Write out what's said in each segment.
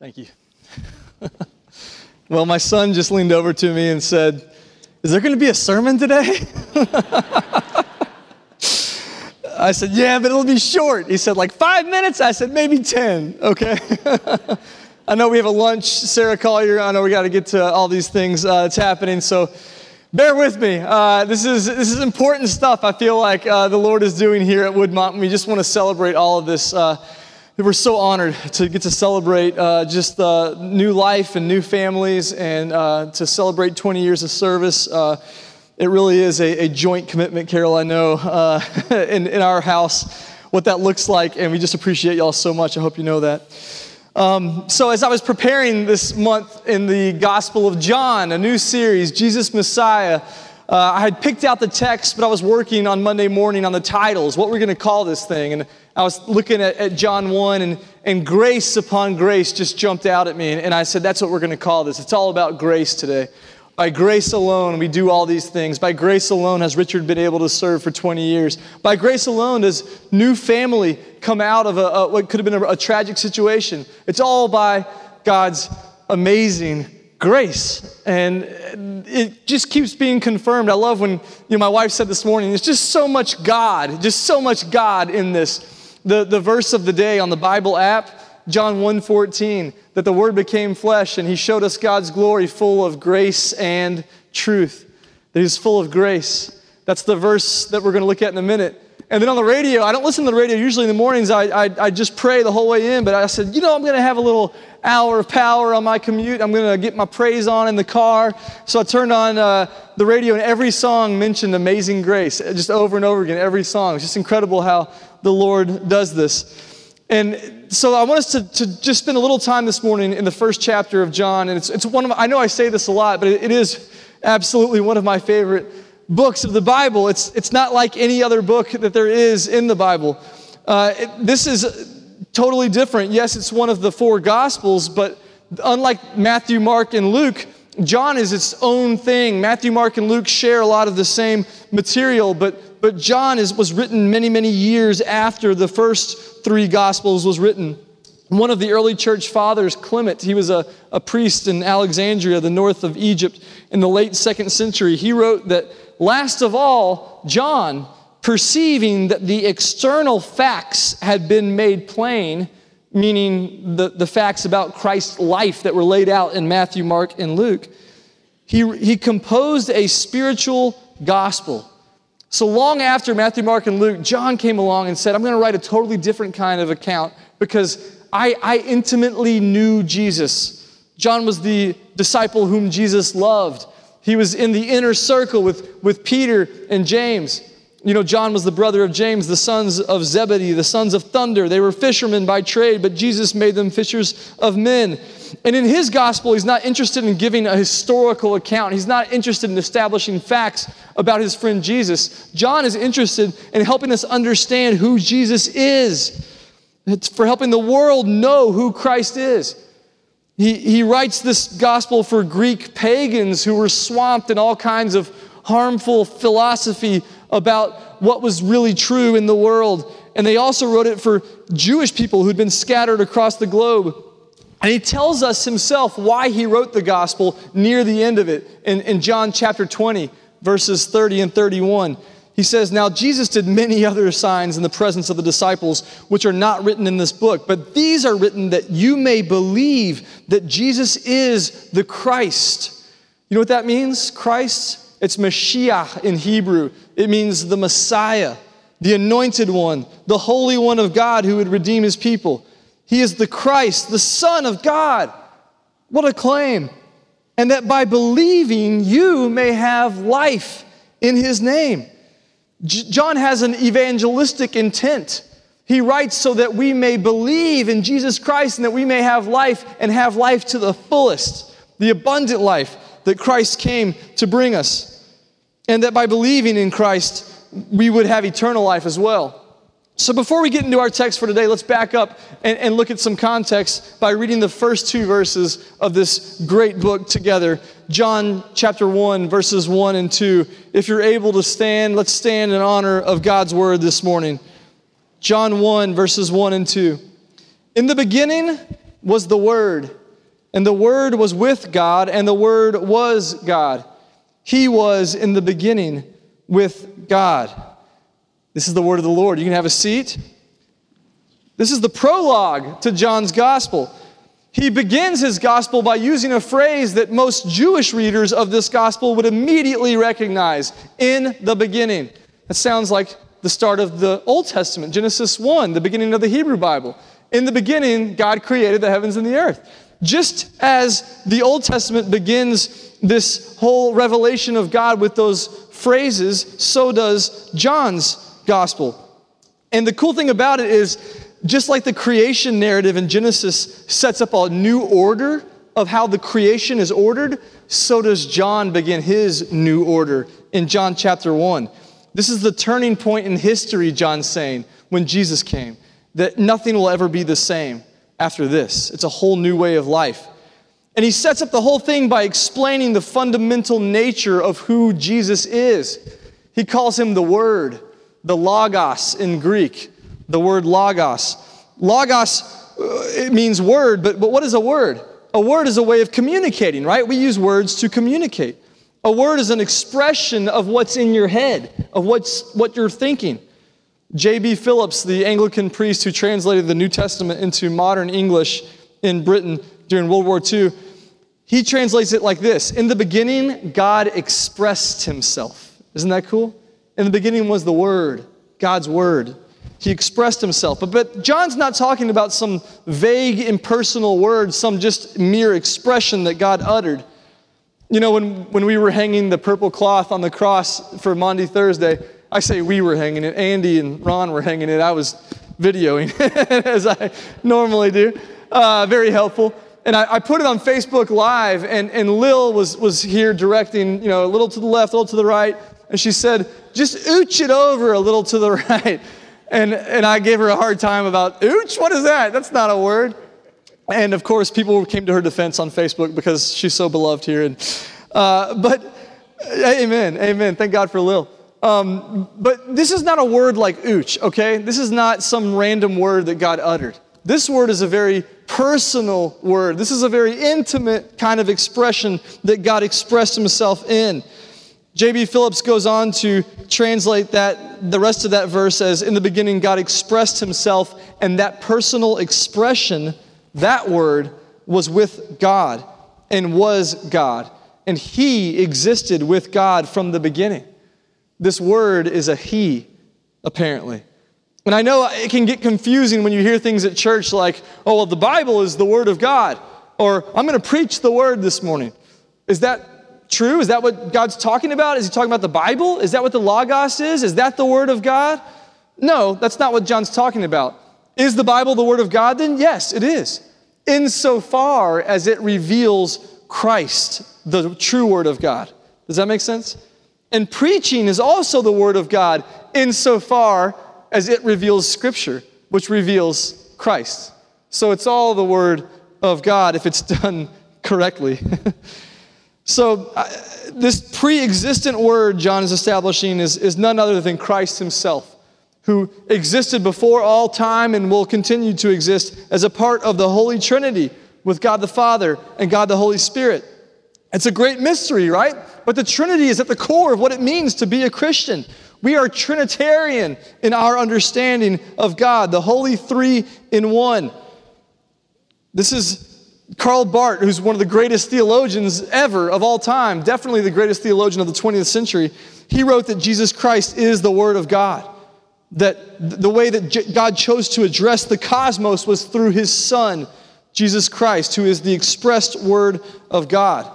Thank you. well, my son just leaned over to me and said, Is there going to be a sermon today? I said, Yeah, but it'll be short. He said, Like five minutes? I said, Maybe 10, okay? I know we have a lunch, Sarah Collier. I know we got to get to all these things uh, that's happening. So bear with me. Uh, this, is, this is important stuff I feel like uh, the Lord is doing here at Woodmont. and We just want to celebrate all of this. Uh, we're so honored to get to celebrate uh, just new life and new families and uh, to celebrate 20 years of service. Uh, it really is a, a, joint commitment, Carol, I know, uh, in, in our house, what that looks like. And we just appreciate y'all so much. I hope you know that. Um, so, as I was preparing this month in the Gospel of John, a new series, Jesus Messiah, uh, I had picked out the text, but I was working on Monday morning on the titles, what we're going to call this thing. And I was looking at, at, John 1, and, and grace upon grace just jumped out at me. And, and I said, that's what we're going to call this. It's all about grace today. By grace alone, we do all these things. By grace alone has Richard been able to serve for 20 years. By grace alone does new family come out of a, a what could have been a, a tragic situation. It's all by God's amazing grace. And it just keeps being confirmed. I love when you know, my wife said this morning, there's just so much God, just so much God in this. The, the verse of the day on the Bible app, John 1:14, that the word became flesh and he showed us God's glory full of grace and truth. That he's full of grace. That's the verse that we're going to look at in a minute. And then on the radio, I don't listen to the radio usually in the mornings. I, I, I just pray the whole way in. But I said, you know, I'm going to have a little hour of power on my commute. I'm going to get my praise on in the car. So I turned on uh, the radio, and every song mentioned Amazing Grace, just over and over again, every song. It's just incredible how the Lord does this. And so I want us to, to just spend a little time this morning in the first chapter of John. And it's, it's one of, I know I say this a lot, but it, it is absolutely one of my favorite books of the Bible. It's, it's not like any other book that there is in the Bible. Uh, it, this is totally different. Yes, it's one of the four Gospels, but unlike Matthew, Mark, and Luke, John is its own thing. Matthew, Mark, and Luke share a lot of the same material, but, but John is, was written many, many years after the first three Gospels was written. One of the early church fathers, Clement, he was a, a priest in Alexandria, the north of Egypt, in the late second century. He wrote that last of all, John, perceiving that the external facts had been made plain, meaning the, the facts about Christ's life that were laid out in Matthew, Mark, and Luke, he, he composed a spiritual gospel. So long after Matthew, Mark, and Luke, John came along and said, I'm going to write a totally different kind of account because I, I intimately knew Jesus. John was the disciple whom Jesus loved. He was in the inner circle with, with Peter and James. You know, John was the brother of James, the sons of Zebedee, the sons of thunder. They were fishermen by trade, but Jesus made them fishers of men. And in his gospel, he's not interested in giving a historical account. He's not interested in establishing facts about his friend Jesus. John is interested in helping us understand who Jesus is. It's for helping the world know who Christ is. He, he writes this gospel for Greek pagans who were swamped in all kinds of harmful philosophy about what was really true in the world. And they also wrote it for Jewish people who'd been scattered across the globe. And he tells us himself why he wrote the gospel near the end of it in, in John chapter 20, verses 30 and 31. He says, Now Jesus did many other signs in the presence of the disciples, which are not written in this book, but these are written that you may believe that Jesus is the Christ. You know what that means? Christ? It's Mashiach in Hebrew. It means the Messiah, the anointed one, the Holy One of God who would redeem his people. He is the Christ, the Son of God. What a claim. And that by believing, you may have life in his name. John has an evangelistic intent. He writes so that we may believe in Jesus Christ and that we may have life and have life to the fullest, the abundant life that Christ came to bring us. And that by believing in Christ, we would have eternal life as well. So, before we get into our text for today, let's back up and, and, look at some context by reading the first two verses of this great book together. John chapter 1, verses 1 and 2. If you're able to stand, let's stand in honor of God's word this morning. John 1, verses 1 and 2. In the beginning was the Word, and the Word was with God, and the Word was God. He was in the beginning with God. This is the word of the Lord. You can have a seat. This is the prologue to John's gospel. He begins his gospel by using a phrase that most Jewish readers of this gospel would immediately recognize in the beginning. That sounds like the start of the Old Testament, Genesis 1, the beginning of the Hebrew Bible. In the beginning, God created the heavens and the earth. Just as the Old Testament begins this whole revelation of God with those phrases, so does John's gospel. And the cool thing about it is, just like the creation narrative in Genesis sets up a new order of how the creation is ordered, so does John begin his new order in John chapter 1. This is the turning point in history, John's saying, when Jesus came, that nothing will ever be the same after this. It's a whole new way of life. And he sets up the whole thing by explaining the fundamental nature of who Jesus is. He calls him the Word, the Logos in Greek, the word Logos. Logos, uh, it means word, but, but what is a word? A word is a way of communicating, right? We use words to communicate. A word is an expression of what's in your head, of what's, what you're thinking. J.B. Phillips, the Anglican priest who translated the New Testament into modern English in Britain during World War II, he translates it like this In the beginning, God expressed himself. Isn't that cool? In the beginning was the Word, God's Word. He expressed himself. But, but John's not talking about some vague, impersonal word, some just mere expression that God uttered. You know, when, when we were hanging the purple cloth on the cross for Maundy Thursday, I say we were hanging it, Andy and Ron were hanging it. I was videoing, as I normally do. Uh, very helpful. And I, I, put it on Facebook Live, and, and Lil was, was here directing, you know, a little to the left, a little to the right. And she said, just ooch it over a little to the right. And, and I gave her a hard time about, ooch? What is that? That's not a word. And of course, people came to her defense on Facebook because she's so beloved here. And, uh, but, amen, amen. Thank God for Lil. Um, but this is not a word like ooch, okay? This is not some random word that God uttered. This word is a very personal word. This is a very intimate kind of expression that God expressed himself in. J.B. Phillips goes on to translate that, the rest of that verse as In the beginning, God expressed himself, and that personal expression, that word, was with God and was God. And he existed with God from the beginning. This word is a he, apparently. And I know it can get confusing when you hear things at church like, oh, well, the Bible is the Word of God, or I'm going to preach the Word this morning. Is that true? Is that what God's talking about? Is He talking about the Bible? Is that what the Logos is? Is that the Word of God? No, that's not what John's talking about. Is the Bible the Word of God then? Yes, it is. Insofar as it reveals Christ, the true Word of God. Does that make sense? And preaching is also the Word of God insofar as it reveals Scripture, which reveals Christ. So it's all the Word of God if it's done correctly. so, uh, this pre existent Word John is establishing is, is none other than Christ Himself, who existed before all time and will continue to exist as a part of the Holy Trinity with God the Father and God the Holy Spirit. It's a great mystery, right? But the Trinity is at the core of what it means to be a Christian. We are Trinitarian in our understanding of God, the Holy Three in One. This is Karl Barth, who's one of the greatest theologians ever of all time, definitely the greatest theologian of the 20th century. He wrote that Jesus Christ is the Word of God. That the way that God chose to address the cosmos was through His Son, Jesus Christ, who is the expressed Word of God.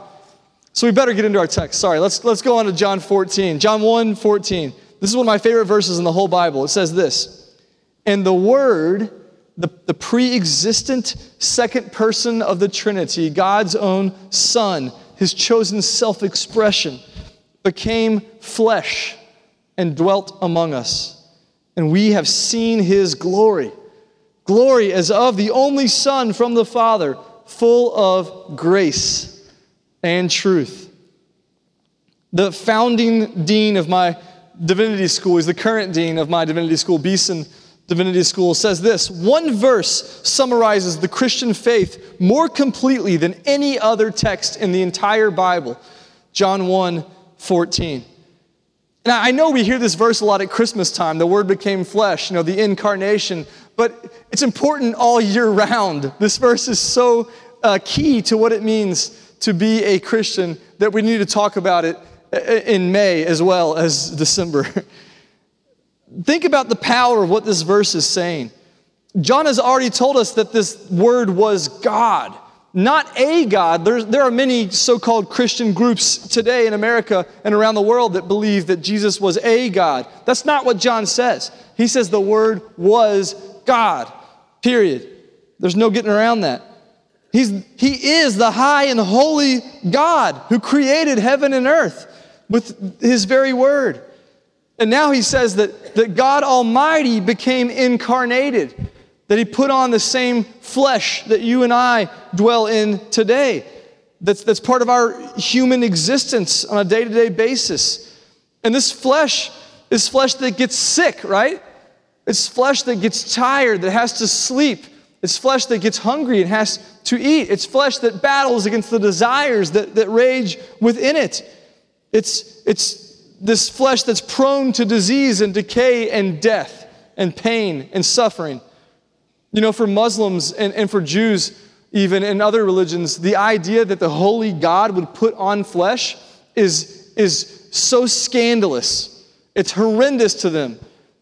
So we better get into our text. Sorry, let's, let's go on to John 14. John 1 14. This is one of my favorite verses in the whole Bible. It says this And the Word, the, the pre existent second person of the Trinity, God's own Son, his chosen self expression, became flesh and dwelt among us. And we have seen his glory. Glory as of the only Son from the Father, full of grace and truth. The founding dean of my divinity school. He's the current dean of my divinity school, Beeson Divinity School, says this One verse summarizes the Christian faith more completely than any other text in the entire Bible John 1 14. Now, I know we hear this verse a lot at Christmas time. The Word became flesh, you know, the incarnation, but it's important all year round. This verse is so uh, key to what it means to be a Christian that we need to talk about it uh, in May as well as December. Think about the power of what this verse is saying. John has already told us that this word was God, not a God. There, there are many so called Christian groups today in America and around the world that believe that Jesus was a God. That's not what John says. He says the word was God, period. There's no getting around that. He's, he is the high and holy God who created heaven and earth with his very word. And now he says that, that God Almighty became incarnated, that he put on the same flesh that you and I dwell in today. That's, that's part of our human existence on a day to day basis. And this flesh is flesh that gets sick, right? It's flesh that gets tired, that has to sleep. It's flesh that gets hungry and has to eat. It's flesh that battles against the desires that, that rage within it. It's, it's this flesh that's prone to disease and decay and death and pain and suffering. You know, for Muslims and, and for Jews, even in other religions, the idea that the holy God would put on flesh is, is so scandalous. It's horrendous to them.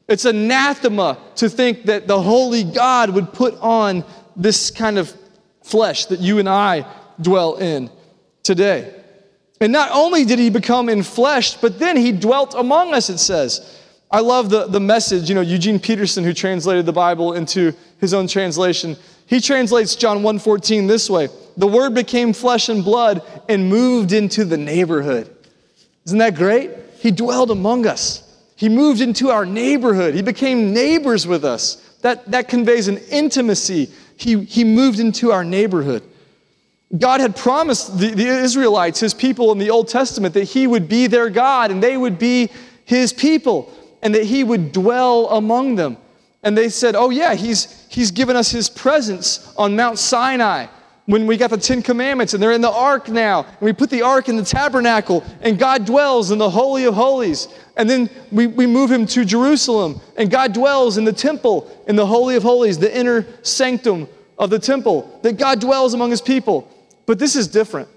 It's anathema to think that the holy God would put on this kind of flesh that you and I dwell in today. And not only did he become enfleshed, but then he dwelt among us, it says. I love the, the message, you know, Eugene Peterson, who translated the Bible into his own translation. He translates John 1:14 this way: the word became flesh and blood and moved into the neighborhood. Isn't that great? He dwelled among us. He moved into our neighborhood. He became neighbors with us. That, that conveys an intimacy. He, he moved into our neighborhood. God had promised the, the, Israelites, his people in the Old Testament, that he would be their God and they would be his people and that he would dwell among them. And they said, Oh, yeah, he's, he's given us his presence on Mount Sinai when we got the Ten Commandments and they're in the ark now. And we put the ark in the tabernacle and God dwells in the Holy of Holies. And then we, we move him to Jerusalem and God dwells in the temple, in the Holy of Holies, the inner sanctum of the temple, that God dwells among his people. But this is different.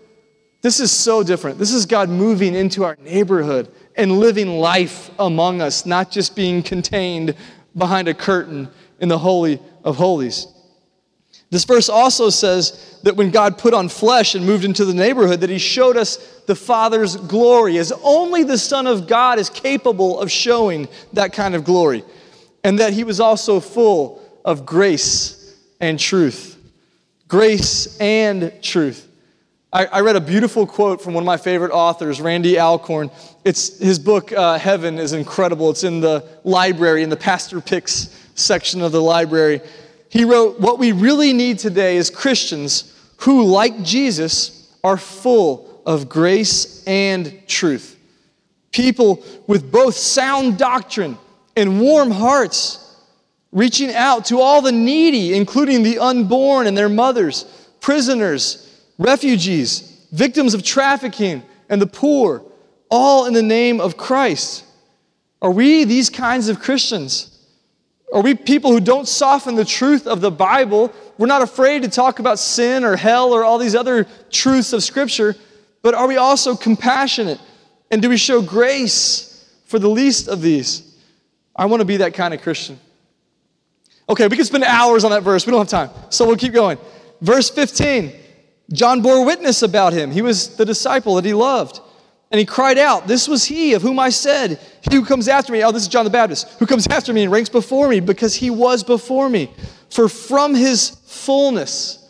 This is so different. This is God moving into our neighborhood and living life among us, not just being contained behind a curtain in the Holy of Holies. This verse also says that when God put on flesh and moved into the neighborhood, that he showed us the Father's glory, as only the Son of God is capable of showing that kind of glory, and that he was also full of grace and truth grace and truth. I, I, read a beautiful quote from one of my favorite authors, Randy Alcorn. It's, his book, uh, Heaven, is incredible. It's in the library, in the Pastor Picks section of the library. He wrote, What we really need today is Christians who, like Jesus, are full of grace and truth. People with both sound doctrine and warm hearts reaching out to all the needy, including the unborn and their mothers, prisoners, refugees, victims of trafficking, and the poor, all in the name of Christ. Are we these kinds of Christians? Are we people who don't soften the truth of the Bible? We're not afraid to talk about sin or hell or all these other truths of Scripture, but are we also compassionate? And do we show grace for the least of these? I want to be that kind of Christian. Okay, we could spend hours on that verse. We don't have time. So we'll keep going. Verse 15 John bore witness about him. He was the disciple that he loved. And he cried out, This was he of whom I said, He who comes after me, oh, this is John the Baptist, who comes after me and ranks before me, because he was before me. For from his fullness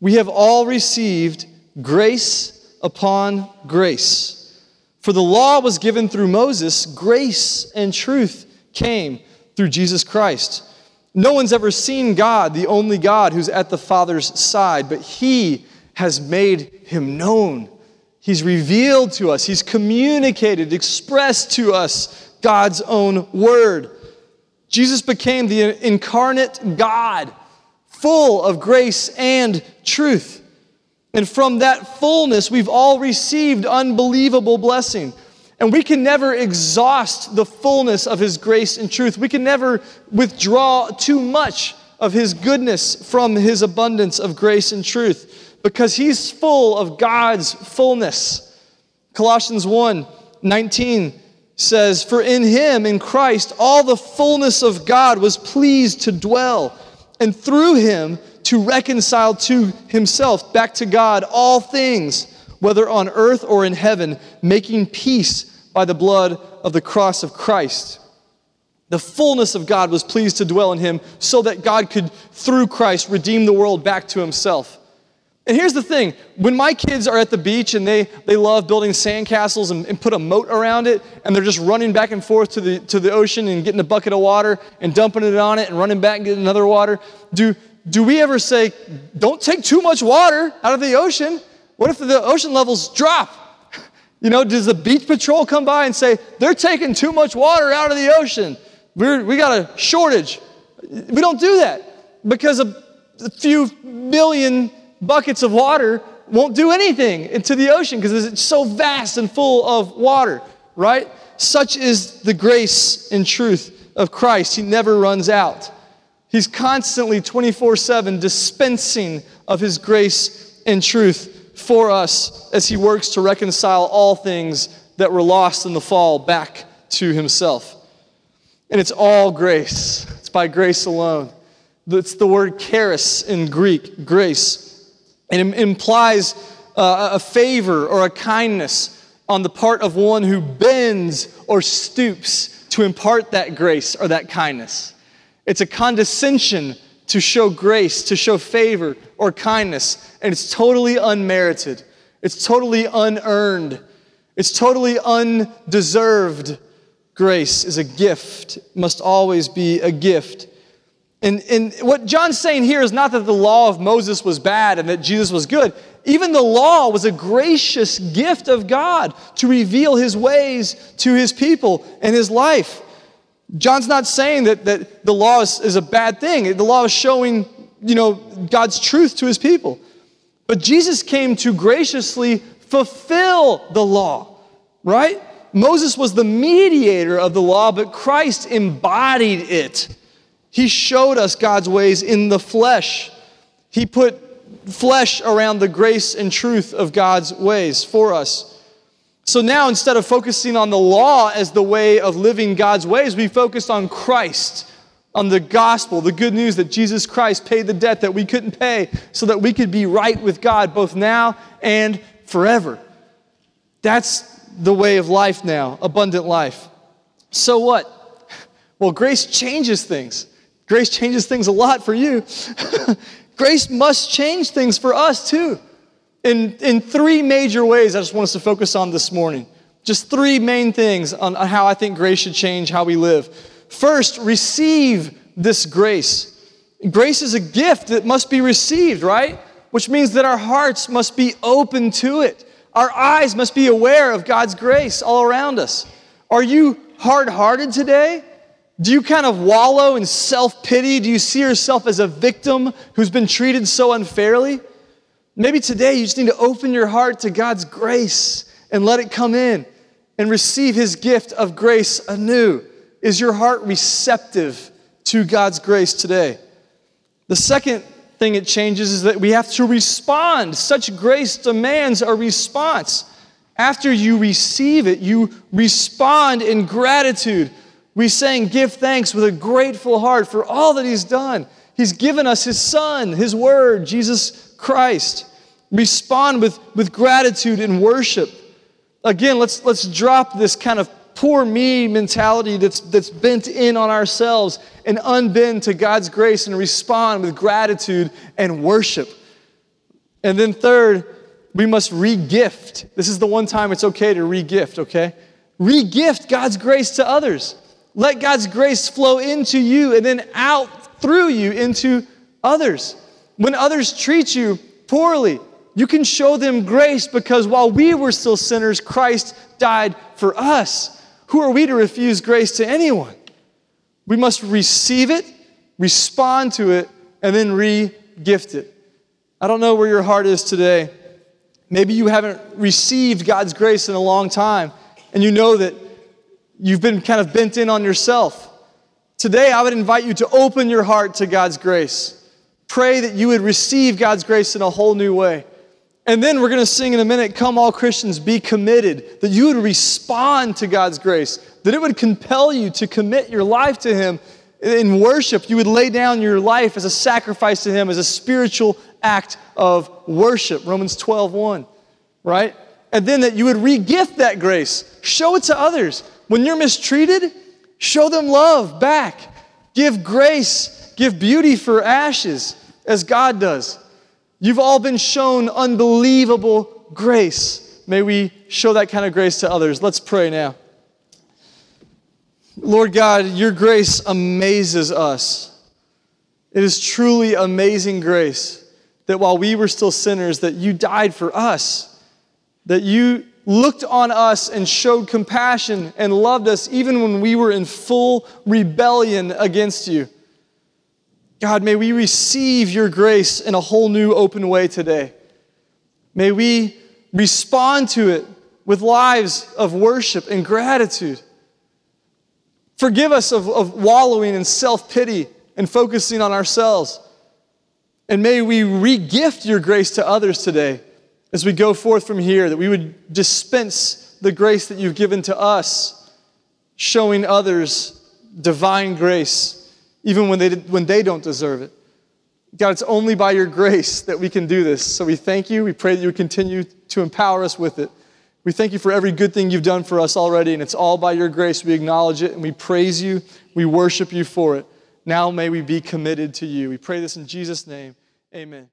we have all received grace upon grace. For the law was given through Moses, grace and truth came through Jesus Christ. No one's ever seen God, the only God who's at the Father's side, but He has made Him known. He's revealed to us, He's communicated, expressed to us God's own word. Jesus became the incarnate God, full of grace and truth. And from that fullness, we've all received unbelievable blessing. And we can never exhaust the fullness of His grace and truth. We can never withdraw too much of His goodness from His abundance of grace and truth because He's full of God's fullness. Colossians 1 19 says, For in Him, in Christ, all the fullness of God was pleased to dwell, and through Him to reconcile to Himself, back to God, all things, whether on earth or in heaven, making peace by the blood of the cross of Christ. The fullness of God was pleased to dwell in him so that God could, through Christ, redeem the world back to himself. And here's the thing when my kids are at the beach and they, they love building sandcastles and, and put a moat around it, and they're just running back and forth to the, to the ocean and getting a bucket of water and dumping it on it and running back and getting another water, do, do we ever say, don't take too much water out of the ocean? What if the ocean levels drop? You know, does the beach patrol come by and say, they're taking too much water out of the ocean? We're, we got a shortage. We don't do that because a, few million buckets of water won't do anything into the ocean because it's so vast and full of water, right? Such is the grace and truth of Christ. He never runs out. He's constantly 24 7 dispensing of His grace and truth for us as He works to reconcile all things that were lost in the fall back to Himself. And it's all grace, it's by grace alone. It's the word charis in Greek, grace. It implies uh, a favor or a kindness on the part of one who bends or stoops to impart that grace or that kindness. It's a condescension to show grace, to show favor or kindness, and it's totally unmerited. It's totally unearned. It's totally undeserved. Grace is a gift, must always be a gift. And, and what John's saying here is not that the law of Moses was bad and that Jesus was good. Even the law was a gracious gift of God to reveal his ways to his people and his life. John's not saying that, that the law is, is a bad thing. The law is showing, you know, God's truth to his people. But Jesus came to graciously fulfill the law, right? Moses was the mediator of the law, but Christ embodied it. He showed us God's ways in the flesh. He put flesh around the grace and truth of God's ways for us. So now, instead of focusing on the law as the way of living God's ways, we focused on Christ, on the gospel, the good news that Jesus Christ paid the debt that we couldn't pay so that we could be right with God both now and forever. That's the way of life now, abundant life. So what? Well, grace changes things. Grace changes things a lot for you. grace must change things for us too in, in three major ways I just want us to focus on this morning. Just three main things on, how I think grace should change how we live. First, receive this grace. Grace is a gift that must be received, right? Which means that our hearts must be open to it. Our eyes must be aware of God's grace all around us. Are you hard hearted today? Do you kind of wallow in self pity? Do you see yourself as a victim who's been treated so unfairly? Maybe today you just need to open your heart to God's grace and let it come in and receive His gift of grace anew. Is your heart receptive to God's grace today? The second thing it changes is that we have to respond. Such grace demands a response. After you receive it, you respond in gratitude. We saying, Give thanks with a grateful heart for all that He's done. He's given us His Son, His Word, Jesus Christ. Respond with, with gratitude and worship. Again, let's, let's drop this kind of poor me mentality that's, that's bent in on ourselves and unbend to God's grace and respond with gratitude and worship. And then, third, we must regift. This is the one time it's okay to regift, okay? Regift God's grace to others. Let God's grace flow into you and then out through you into others. When others treat you poorly, you can show them grace because while we were still sinners, Christ died for us. Who are we to refuse grace to anyone? We must receive it, respond to it, and then re gift it. I don't know where your heart is today. Maybe you haven't received God's grace in a long time, and you know that you've been kind of bent in on yourself. Today, I would invite you to open your heart to God's grace. Pray that you would receive God's grace in a whole new way. And then we're going to sing in a minute, Come All Christians, be committed, that you would respond to God's grace, that it would compel you to commit your life to Him in worship. You would lay down your life as a sacrifice to Him, as a spiritual act of worship. Romans 12, 1, right? And then that you would regift that grace, show it to others. When you're mistreated, show them love back. Give grace, give beauty for ashes, as God does. You've all been shown unbelievable grace. May we show that kind of grace to others. Let's pray now. Lord God, your grace amazes us. It is truly amazing grace that while we were still sinners that you died for us. That you looked on us and showed compassion and loved us even when we were in full rebellion against you. God, may we receive your grace in a whole new, open way today. May we respond to it with lives of worship and gratitude. Forgive us of, of wallowing in self pity and focusing on ourselves. And may we regift your grace to others today as we go forth from here, that we would dispense the grace that you've given to us, showing others divine grace even when they, when they don't deserve it. God, it's only by your grace that we can do this. So we thank you. We pray that you continue to empower us with it. We thank you for every good thing you've done for us already, and it's all by your grace. We acknowledge it and we praise you. We worship you for it. Now may we be committed to you. We pray this in Jesus' name. Amen.